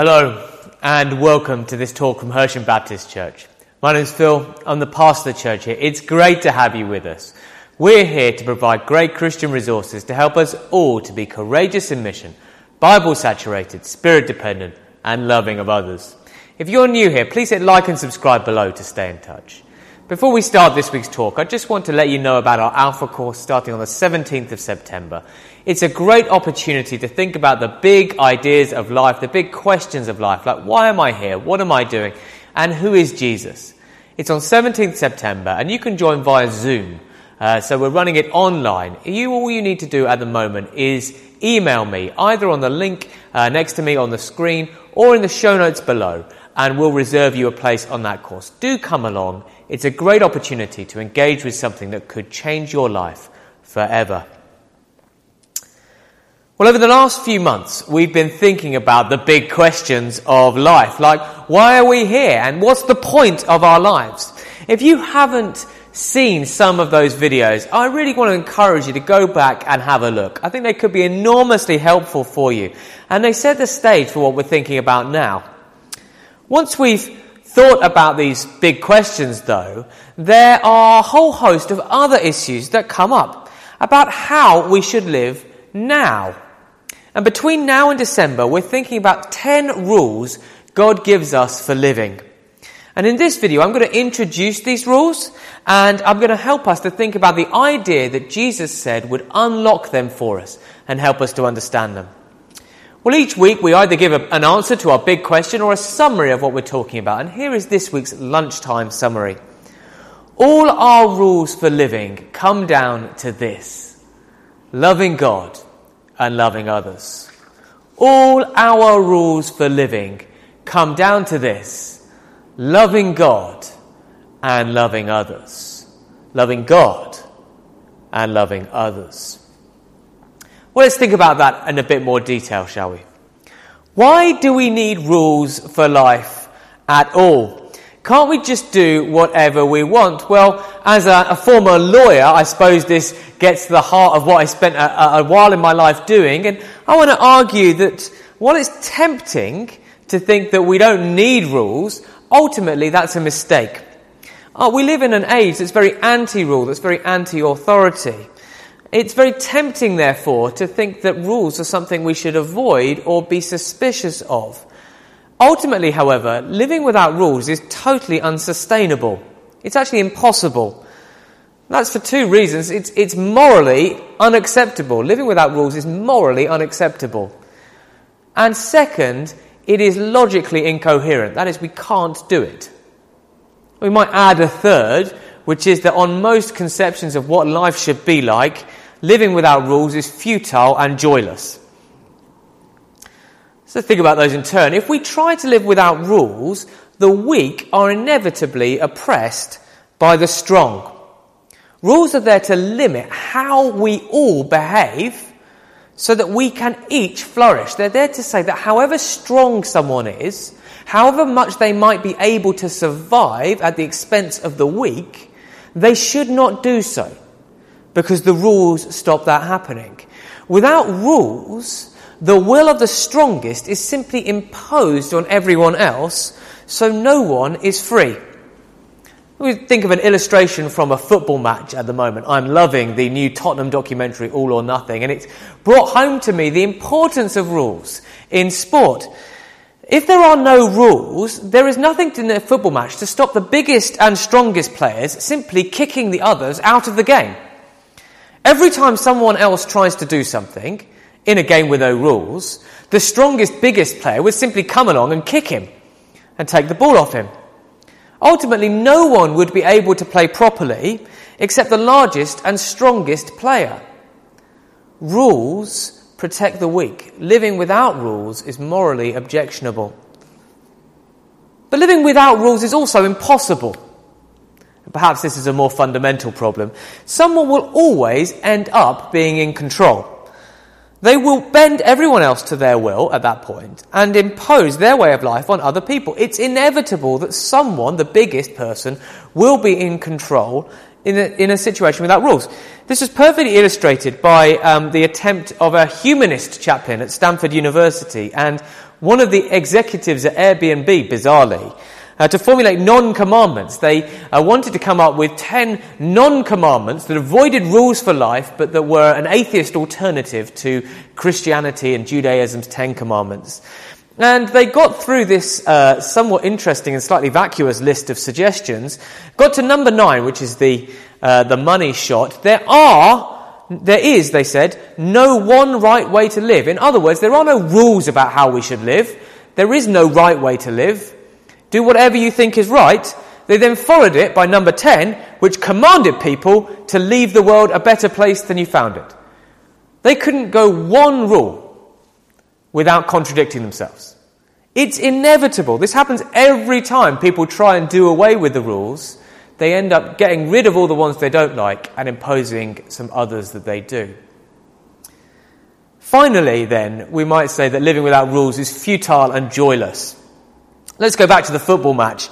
Hello, and welcome to this talk from Hersham Baptist Church. My name is Phil. I'm the pastor of the church here. It's great to have you with us. We're here to provide great Christian resources to help us all to be courageous in mission, Bible saturated, spirit dependent, and loving of others. If you're new here, please hit like and subscribe below to stay in touch. Before we start this week's talk, I just want to let you know about our Alpha course starting on the 17th of September. It's a great opportunity to think about the big ideas of life, the big questions of life, like why am I here? What am I doing? And who is Jesus? It's on 17th September, and you can join via Zoom. Uh, so we're running it online. You, all you need to do at the moment is email me either on the link uh, next to me on the screen or in the show notes below, and we'll reserve you a place on that course. Do come along. It's a great opportunity to engage with something that could change your life forever. Well, over the last few months, we've been thinking about the big questions of life, like why are we here and what's the point of our lives? If you haven't seen some of those videos, I really want to encourage you to go back and have a look. I think they could be enormously helpful for you. And they set the stage for what we're thinking about now. Once we've thought about these big questions, though, there are a whole host of other issues that come up about how we should live now. And between now and December, we're thinking about 10 rules God gives us for living. And in this video, I'm going to introduce these rules and I'm going to help us to think about the idea that Jesus said would unlock them for us and help us to understand them. Well, each week we either give a, an answer to our big question or a summary of what we're talking about. And here is this week's lunchtime summary. All our rules for living come down to this loving God and loving others. All our rules for living come down to this loving God and loving others. Loving God and loving others. Well, let's think about that in a bit more detail, shall we? Why do we need rules for life at all? Can't we just do whatever we want? Well, as a, a former lawyer, I suppose this gets to the heart of what I spent a, a while in my life doing. And I want to argue that while it's tempting to think that we don't need rules, ultimately that's a mistake. Uh, we live in an age that's very anti rule, that's very anti authority. It's very tempting, therefore, to think that rules are something we should avoid or be suspicious of. Ultimately, however, living without rules is totally unsustainable. It's actually impossible. That's for two reasons. It's, it's morally unacceptable. Living without rules is morally unacceptable. And second, it is logically incoherent. That is, we can't do it. We might add a third, which is that on most conceptions of what life should be like, living without rules is futile and joyless. So think about those in turn. If we try to live without rules, the weak are inevitably oppressed by the strong. Rules are there to limit how we all behave so that we can each flourish. They're there to say that however strong someone is, however much they might be able to survive at the expense of the weak, they should not do so because the rules stop that happening. Without rules, the will of the strongest is simply imposed on everyone else, so no one is free. We think of an illustration from a football match at the moment. I'm loving the new Tottenham documentary, All or Nothing, and it's brought home to me the importance of rules in sport. If there are no rules, there is nothing in a football match to stop the biggest and strongest players simply kicking the others out of the game. Every time someone else tries to do something, in a game with no rules, the strongest, biggest player would simply come along and kick him and take the ball off him. Ultimately, no one would be able to play properly except the largest and strongest player. Rules protect the weak. Living without rules is morally objectionable. But living without rules is also impossible. Perhaps this is a more fundamental problem. Someone will always end up being in control. They will bend everyone else to their will at that point and impose their way of life on other people. It's inevitable that someone, the biggest person, will be in control in a, in a situation without rules. This is perfectly illustrated by um, the attempt of a humanist chaplain at Stanford University and one of the executives at Airbnb, bizarrely, uh, to formulate non-commandments. They uh, wanted to come up with 10 non-commandments that avoided rules for life, but that were an atheist alternative to Christianity and Judaism's 10 commandments. And they got through this uh, somewhat interesting and slightly vacuous list of suggestions, got to number nine, which is the, uh, the money shot. There are, there is, they said, no one right way to live. In other words, there are no rules about how we should live. There is no right way to live. Do whatever you think is right. They then followed it by number 10, which commanded people to leave the world a better place than you found it. They couldn't go one rule without contradicting themselves. It's inevitable. This happens every time people try and do away with the rules. They end up getting rid of all the ones they don't like and imposing some others that they do. Finally, then, we might say that living without rules is futile and joyless. Let's go back to the football match.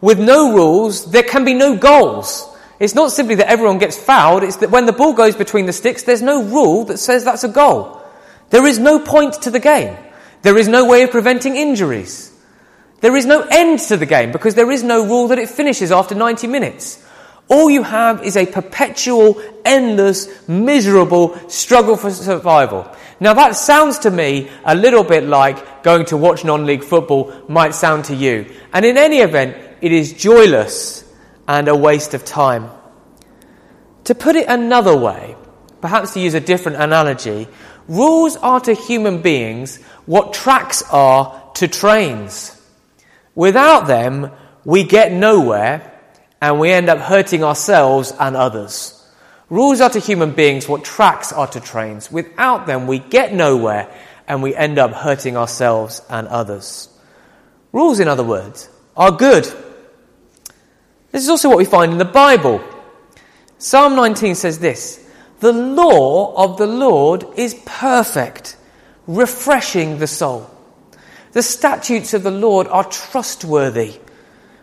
With no rules, there can be no goals. It's not simply that everyone gets fouled, it's that when the ball goes between the sticks, there's no rule that says that's a goal. There is no point to the game. There is no way of preventing injuries. There is no end to the game because there is no rule that it finishes after 90 minutes. All you have is a perpetual, endless, miserable struggle for survival. Now that sounds to me a little bit like going to watch non-league football might sound to you. And in any event, it is joyless and a waste of time. To put it another way, perhaps to use a different analogy, Rules are to human beings what tracks are to trains. Without them, we get nowhere and we end up hurting ourselves and others. Rules are to human beings what tracks are to trains. Without them, we get nowhere and we end up hurting ourselves and others. Rules, in other words, are good. This is also what we find in the Bible. Psalm 19 says this the law of the Lord is perfect, refreshing the soul. The statutes of the Lord are trustworthy,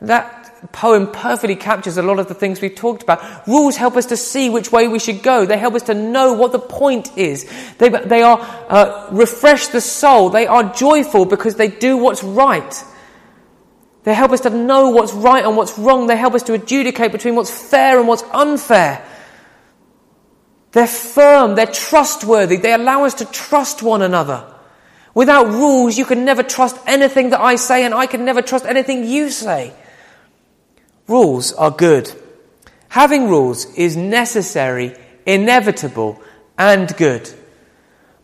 That poem perfectly captures a lot of the things we've talked about. Rules help us to see which way we should go. They help us to know what the point is. They, they are uh, refresh the soul. They are joyful because they do what's right. They help us to know what's right and what's wrong. They help us to adjudicate between what's fair and what's unfair. They're firm, they're trustworthy, they allow us to trust one another. Without rules, you can never trust anything that I say, and I can never trust anything you say. Rules are good. Having rules is necessary, inevitable, and good.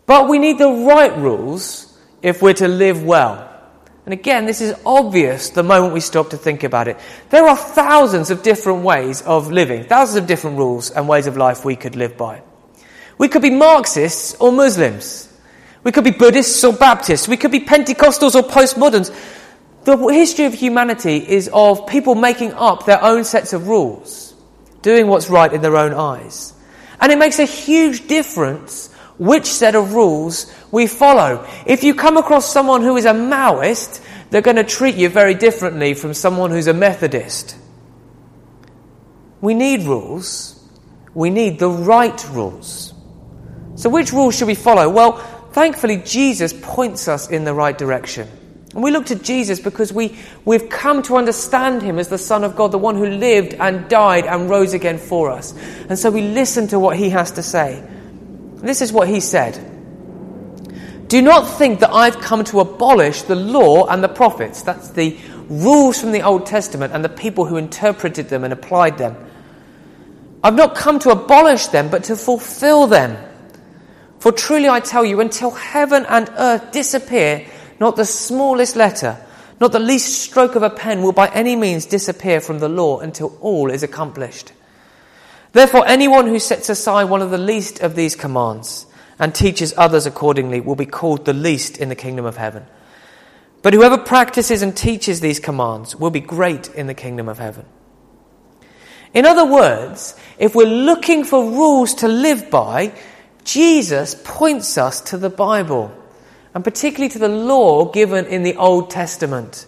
But we need the right rules if we're to live well. And again, this is obvious the moment we stop to think about it. There are thousands of different ways of living, thousands of different rules and ways of life we could live by. We could be Marxists or Muslims. We could be Buddhists or Baptists. We could be Pentecostals or postmoderns. The history of humanity is of people making up their own sets of rules, doing what's right in their own eyes. And it makes a huge difference which set of rules we follow. If you come across someone who is a Maoist, they're going to treat you very differently from someone who's a Methodist. We need rules. We need the right rules. So which rules should we follow? Well, thankfully Jesus points us in the right direction. And we look to Jesus because we, we've come to understand him as the Son of God, the one who lived and died and rose again for us. And so we listen to what he has to say. This is what he said. Do not think that I've come to abolish the law and the prophets. That's the rules from the Old Testament and the people who interpreted them and applied them. I've not come to abolish them, but to fulfill them. For truly I tell you, until heaven and earth disappear, not the smallest letter, not the least stroke of a pen will by any means disappear from the law until all is accomplished. Therefore, anyone who sets aside one of the least of these commands and teaches others accordingly will be called the least in the kingdom of heaven. But whoever practices and teaches these commands will be great in the kingdom of heaven. In other words, if we're looking for rules to live by, Jesus points us to the Bible, and particularly to the law given in the Old Testament,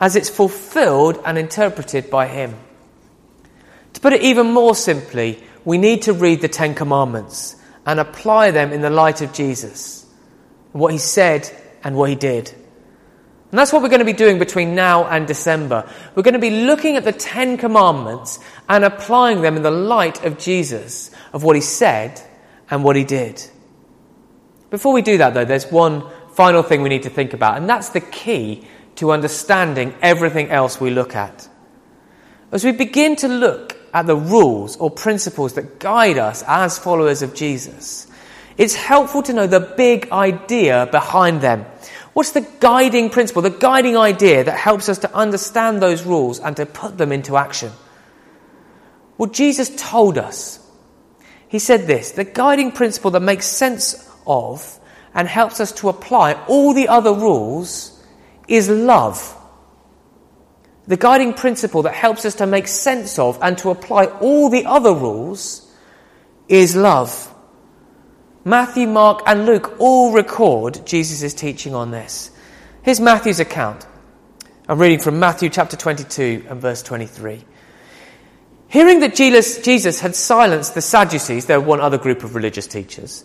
as it's fulfilled and interpreted by Him. To put it even more simply, we need to read the Ten Commandments and apply them in the light of Jesus, what He said and what He did. And that's what we're going to be doing between now and December. We're going to be looking at the Ten Commandments and applying them in the light of Jesus, of what He said and what he did. Before we do that, though, there's one final thing we need to think about, and that's the key to understanding everything else we look at. As we begin to look at the rules or principles that guide us as followers of Jesus, it's helpful to know the big idea behind them. What's the guiding principle, the guiding idea that helps us to understand those rules and to put them into action? Well, Jesus told us he said this the guiding principle that makes sense of and helps us to apply all the other rules is love. The guiding principle that helps us to make sense of and to apply all the other rules is love. Matthew, Mark, and Luke all record Jesus' teaching on this. Here's Matthew's account. I'm reading from Matthew chapter 22 and verse 23. Hearing that Jesus had silenced the Sadducees, there were one other group of religious teachers,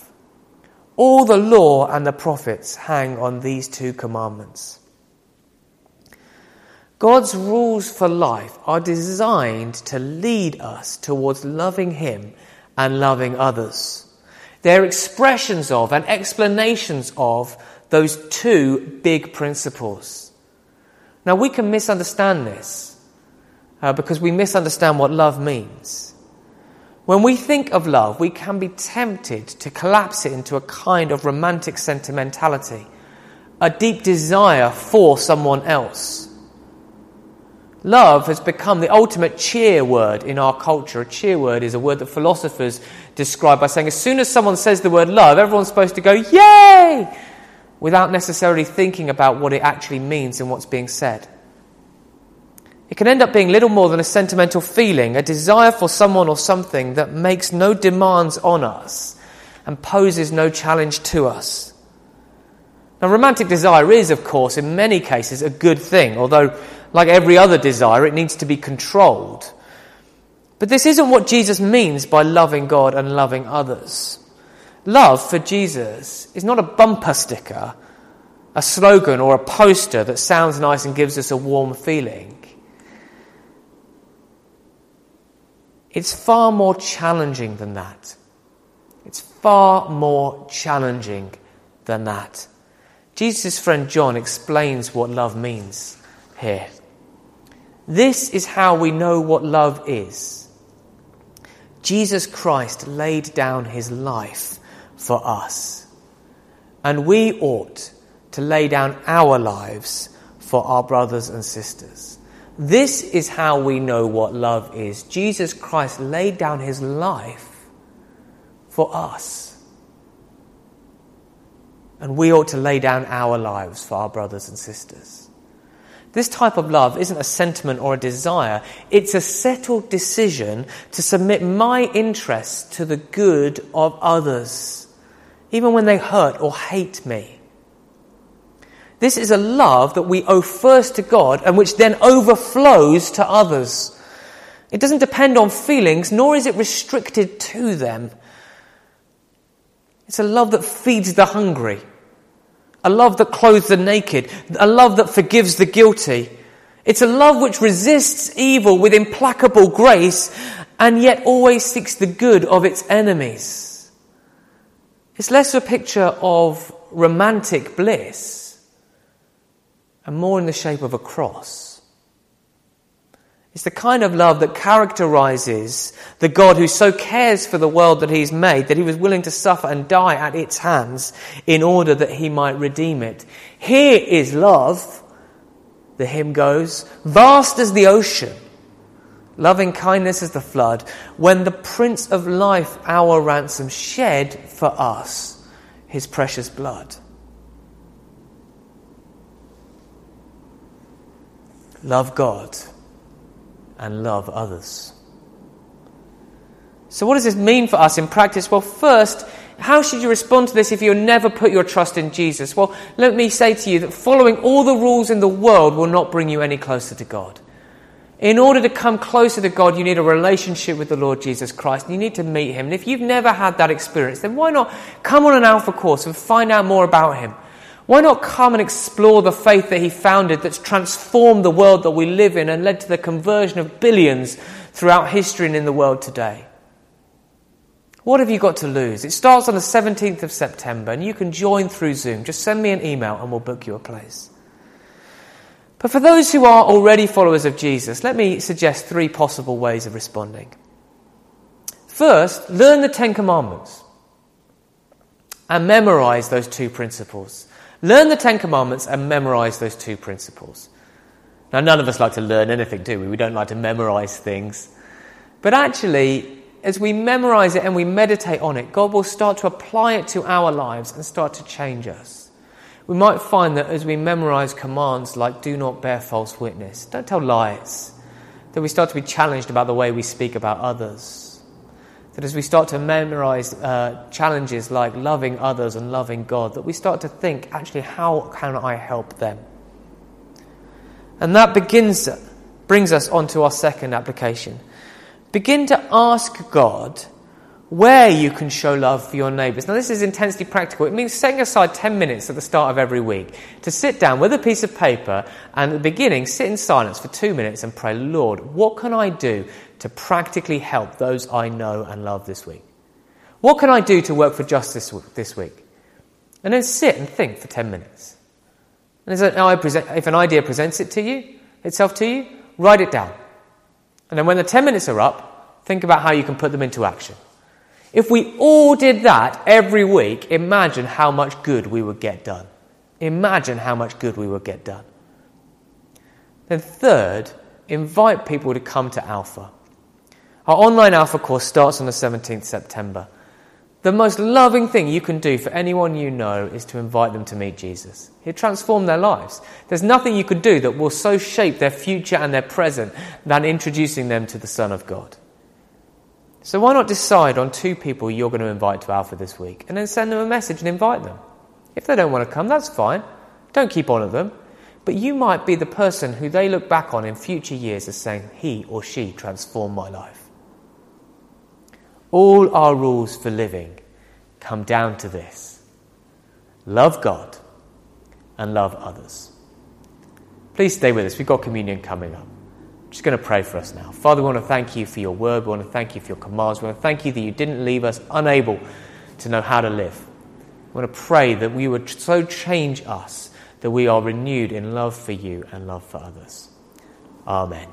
All the law and the prophets hang on these two commandments. God's rules for life are designed to lead us towards loving Him and loving others. They're expressions of and explanations of those two big principles. Now, we can misunderstand this uh, because we misunderstand what love means. When we think of love, we can be tempted to collapse it into a kind of romantic sentimentality, a deep desire for someone else. Love has become the ultimate cheer word in our culture. A cheer word is a word that philosophers describe by saying as soon as someone says the word love, everyone's supposed to go, yay! Without necessarily thinking about what it actually means and what's being said. It can end up being little more than a sentimental feeling, a desire for someone or something that makes no demands on us and poses no challenge to us. Now, romantic desire is, of course, in many cases a good thing, although, like every other desire, it needs to be controlled. But this isn't what Jesus means by loving God and loving others. Love for Jesus is not a bumper sticker, a slogan, or a poster that sounds nice and gives us a warm feeling. It's far more challenging than that. It's far more challenging than that. Jesus' friend John explains what love means here. This is how we know what love is. Jesus Christ laid down his life for us. And we ought to lay down our lives for our brothers and sisters. This is how we know what love is. Jesus Christ laid down his life for us. And we ought to lay down our lives for our brothers and sisters. This type of love isn't a sentiment or a desire. It's a settled decision to submit my interests to the good of others, even when they hurt or hate me. This is a love that we owe first to God and which then overflows to others. It doesn't depend on feelings, nor is it restricted to them. It's a love that feeds the hungry, a love that clothes the naked, a love that forgives the guilty. It's a love which resists evil with implacable grace and yet always seeks the good of its enemies. It's less a picture of romantic bliss and more in the shape of a cross. It's the kind of love that characterizes the God who so cares for the world that He's made that He was willing to suffer and die at its hands in order that He might redeem it. Here is love, the hymn goes, vast as the ocean, loving kindness as the flood, when the Prince of Life, our ransom, shed for us His precious blood. Love God and love others. So, what does this mean for us in practice? Well, first, how should you respond to this if you never put your trust in Jesus? Well, let me say to you that following all the rules in the world will not bring you any closer to God. In order to come closer to God, you need a relationship with the Lord Jesus Christ. You need to meet Him. And if you've never had that experience, then why not come on an Alpha course and find out more about Him? Why not come and explore the faith that he founded that's transformed the world that we live in and led to the conversion of billions throughout history and in the world today? What have you got to lose? It starts on the 17th of September and you can join through Zoom. Just send me an email and we'll book you a place. But for those who are already followers of Jesus, let me suggest three possible ways of responding. First, learn the Ten Commandments and memorize those two principles. Learn the Ten Commandments and memorize those two principles. Now, none of us like to learn anything, do we? We don't like to memorize things. But actually, as we memorize it and we meditate on it, God will start to apply it to our lives and start to change us. We might find that as we memorize commands like do not bear false witness, don't tell lies, that we start to be challenged about the way we speak about others that as we start to memorize uh, challenges like loving others and loving God, that we start to think, actually, how can I help them? And that begins, brings us on to our second application. Begin to ask God where you can show love for your neighbours. Now, this is intensely practical. It means setting aside 10 minutes at the start of every week to sit down with a piece of paper and at the beginning sit in silence for two minutes and pray, Lord, what can I do to practically help those I know and love this week? What can I do to work for justice this week? And then sit and think for 10 minutes. And if an idea presents it to you, itself to you, write it down. And then when the 10 minutes are up, think about how you can put them into action. If we all did that every week, imagine how much good we would get done. Imagine how much good we would get done. Then, third, invite people to come to Alpha. Our online Alpha course starts on the 17th September. The most loving thing you can do for anyone you know is to invite them to meet Jesus. He'll transform their lives. There's nothing you could do that will so shape their future and their present than introducing them to the Son of God. So why not decide on two people you're going to invite to Alpha this week and then send them a message and invite them? If they don't want to come, that's fine. Don't keep on at them. But you might be the person who they look back on in future years as saying, he or she transformed my life. All our rules for living come down to this love God and love others. Please stay with us. We've got communion coming up. Just going to pray for us now. Father, we want to thank you for your word. We want to thank you for your commands. We want to thank you that you didn't leave us unable to know how to live. We want to pray that we would so change us that we are renewed in love for you and love for others. Amen.